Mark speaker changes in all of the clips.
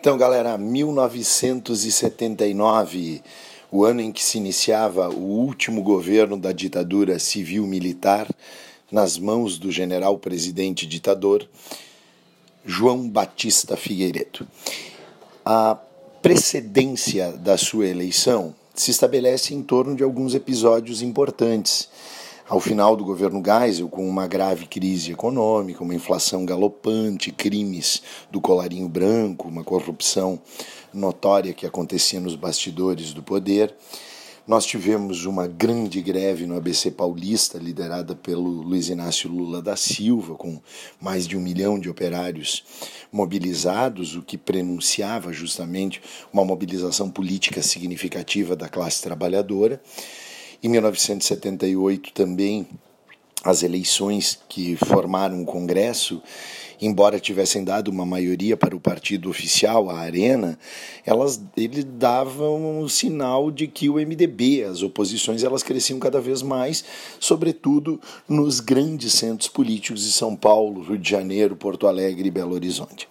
Speaker 1: Então, galera, 1979, o ano em que se iniciava o último governo da ditadura civil-militar, nas mãos do general presidente ditador João Batista Figueiredo. A precedência da sua eleição se estabelece em torno de alguns episódios importantes ao final do governo Geisel, com uma grave crise econômica, uma inflação galopante, crimes do colarinho branco, uma corrupção notória que acontecia nos bastidores do poder, nós tivemos uma grande greve no ABC Paulista, liderada pelo Luiz Inácio Lula da Silva, com mais de um milhão de operários mobilizados, o que prenunciava justamente uma mobilização política significativa da classe trabalhadora. Em 1978 também as eleições que formaram o Congresso, embora tivessem dado uma maioria para o partido oficial, a Arena, elas ele davam um sinal de que o MDB, as oposições, elas cresciam cada vez mais, sobretudo nos grandes centros políticos de São Paulo, Rio de Janeiro, Porto Alegre e Belo Horizonte.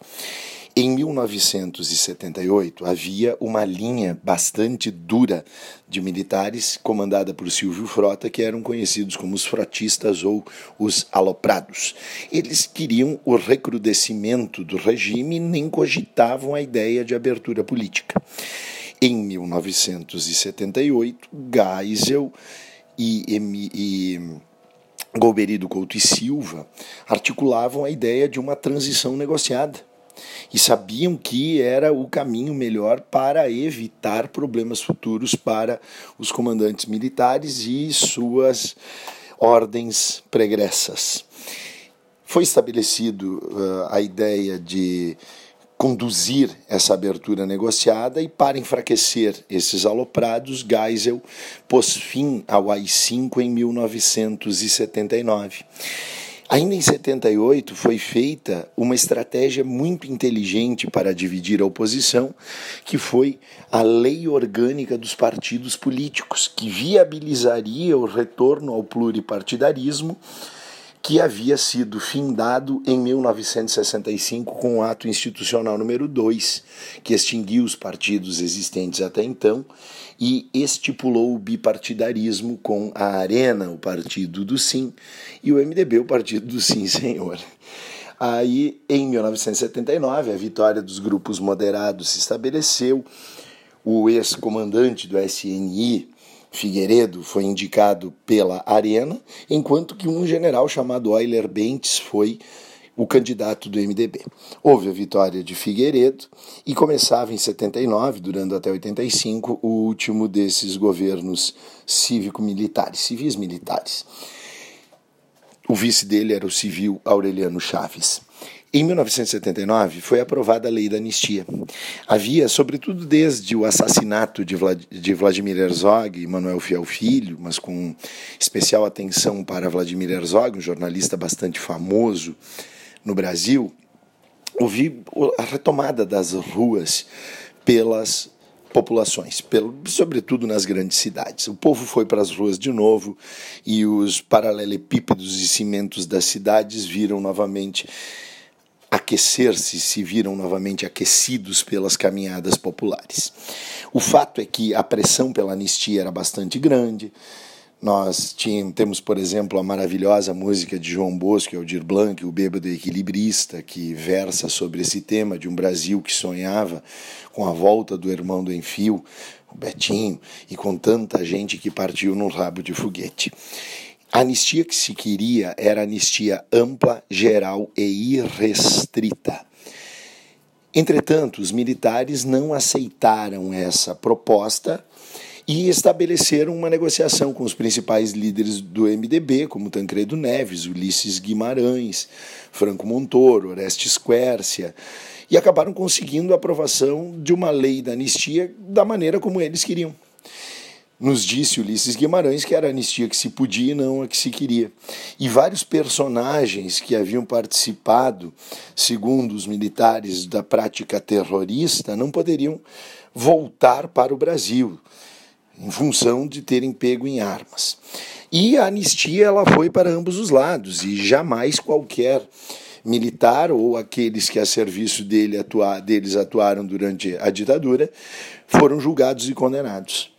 Speaker 1: Em 1978, havia uma linha bastante dura de militares comandada por Silvio Frota, que eram conhecidos como os frotistas ou os aloprados. Eles queriam o recrudescimento do regime e nem cogitavam a ideia de abertura política. Em 1978, Geisel e, e, e Golbery Couto e Silva articulavam a ideia de uma transição negociada e sabiam que era o caminho melhor para evitar problemas futuros para os comandantes militares e suas ordens pregressas. Foi estabelecido uh, a ideia de conduzir essa abertura negociada e para enfraquecer esses aloprados, Geisel pôs fim ao AI-5 em 1979. Ainda em 78 foi feita uma estratégia muito inteligente para dividir a oposição, que foi a Lei Orgânica dos Partidos Políticos, que viabilizaria o retorno ao pluripartidarismo que havia sido findado em 1965 com o ato institucional número 2, que extinguiu os partidos existentes até então e estipulou o bipartidarismo com a Arena, o partido do Sim, e o MDB, o partido do Sim Senhor. Aí, em 1979, a vitória dos grupos moderados se estabeleceu. O ex-comandante do SNI, Figueiredo foi indicado pela Arena, enquanto que um general chamado Euler Bentes foi o candidato do MDB. Houve a vitória de Figueiredo e começava em 79, durando até 85, o último desses governos cívico-militares, civis militares. O vice dele era o civil Aureliano Chaves. Em 1979 foi aprovada a lei da anistia. Havia, sobretudo desde o assassinato de, Vlad de Vladimir Herzog e Manuel Fiel Filho, mas com especial atenção para Vladimir Herzog, um jornalista bastante famoso no Brasil, houve a retomada das ruas pelas populações, pelo, sobretudo nas grandes cidades. O povo foi para as ruas de novo e os paralelepípedos e cimentos das cidades viram novamente aquecer-se, se viram novamente aquecidos pelas caminhadas populares. O fato é que a pressão pela anistia era bastante grande. Nós tínhamos, temos, por exemplo, a maravilhosa música de João Bosco, Aldir Blanc, o bêbado equilibrista, que versa sobre esse tema de um Brasil que sonhava com a volta do irmão do Enfio, o Betinho, e com tanta gente que partiu num rabo de foguete. A anistia que se queria era anistia ampla, geral e irrestrita. Entretanto, os militares não aceitaram essa proposta e estabeleceram uma negociação com os principais líderes do MDB, como Tancredo Neves, Ulisses Guimarães, Franco Montoro, Orestes Quércia, e acabaram conseguindo a aprovação de uma lei da anistia da maneira como eles queriam. Nos disse Ulisses Guimarães que era a anistia que se podia e não a que se queria. E vários personagens que haviam participado, segundo os militares, da prática terrorista, não poderiam voltar para o Brasil, em função de terem pego em armas. E a anistia ela foi para ambos os lados, e jamais qualquer militar ou aqueles que a serviço dele atua, deles atuaram durante a ditadura foram julgados e condenados.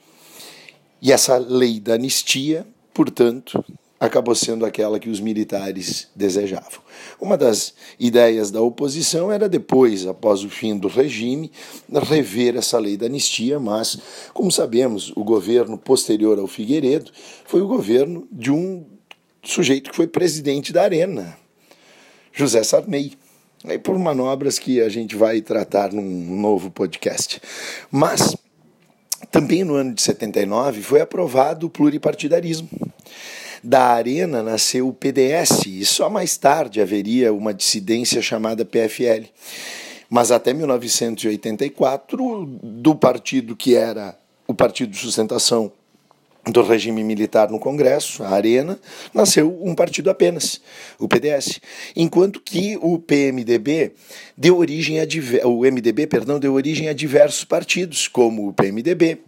Speaker 1: E essa lei da anistia, portanto, acabou sendo aquela que os militares desejavam. Uma das ideias da oposição era depois, após o fim do regime, rever essa lei da anistia, mas, como sabemos, o governo posterior ao Figueiredo foi o governo de um sujeito que foi presidente da Arena, José Sarney. Aí por manobras que a gente vai tratar num novo podcast. Mas também no ano de 79 foi aprovado o pluripartidarismo. Da Arena nasceu o PDS e só mais tarde haveria uma dissidência chamada PFL. Mas até 1984, do partido que era o Partido de Sustentação do regime militar no Congresso, a Arena, nasceu um partido apenas, o PDS, enquanto que o PMDB deu origem a o MDB, perdão, deu origem a diversos partidos, como o PMDB,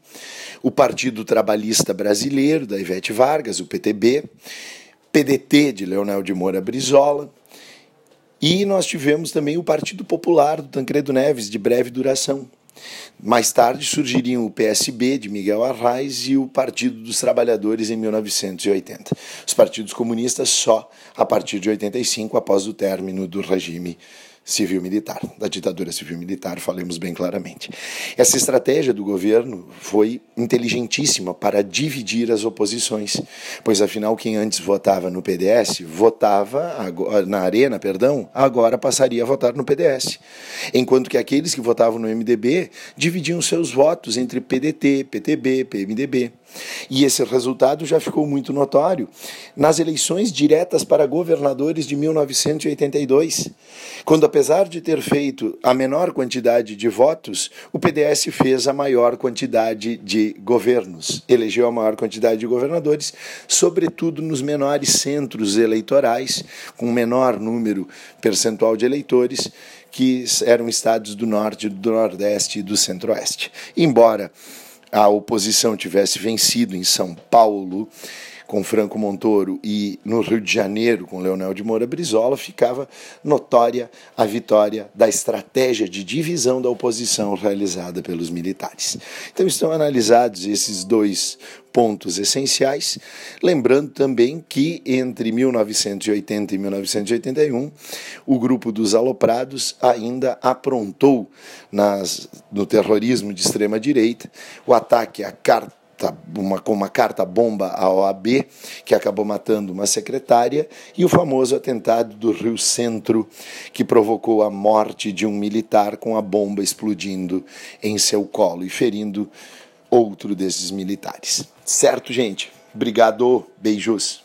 Speaker 1: o Partido Trabalhista Brasileiro, da Ivete Vargas, o PTB, PDT, de Leonel de Moura Brizola, e nós tivemos também o Partido Popular, do Tancredo Neves, de breve duração. Mais tarde surgiriam o PSB, de Miguel Arraes, e o Partido dos Trabalhadores, em 1980. Os partidos comunistas só a partir de 85, após o término do regime civil-militar, da ditadura civil-militar, falemos bem claramente. Essa estratégia do governo foi inteligentíssima para dividir as oposições, pois afinal quem antes votava no PDS votava na Arena, perdão, agora passaria a votar no PDS, enquanto que aqueles que votavam no MDB dividiam seus votos entre PDT, PTB, PMDB. E esse resultado já ficou muito notório nas eleições diretas para governadores de 1982, quando, apesar de ter feito a menor quantidade de votos, o PDS fez a maior quantidade de governos, elegeu a maior quantidade de governadores, sobretudo nos menores centros eleitorais, com menor número percentual de eleitores, que eram estados do norte, do nordeste e do centro-oeste. Embora a oposição tivesse vencido em São Paulo com Franco Montoro e no Rio de Janeiro com Leonel de Moura Brizola, ficava notória a vitória da estratégia de divisão da oposição realizada pelos militares. Então estão analisados esses dois pontos essenciais, lembrando também que entre 1980 e 1981, o grupo dos aloprados ainda aprontou nas, no terrorismo de extrema direita o ataque à carta uma, com uma carta bomba à OAB, que acabou matando uma secretária, e o famoso atentado do Rio Centro, que provocou a morte de um militar com a bomba explodindo em seu colo e ferindo outro desses militares. Certo, gente? Obrigado, beijos.